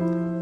Amen.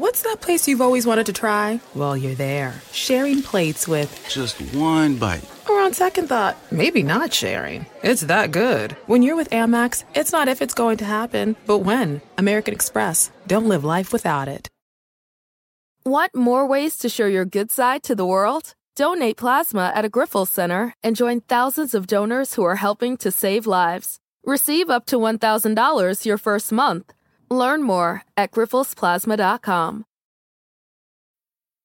What's that place you've always wanted to try? Well, you're there, sharing plates with. Just one bite. Or on second thought, maybe not sharing. It's that good. When you're with Amex, it's not if it's going to happen, but when. American Express. Don't live life without it. Want more ways to show your good side to the world? Donate plasma at a Grifols Center and join thousands of donors who are helping to save lives. Receive up to $1,000 your first month. Learn more at grifolsplasma.com.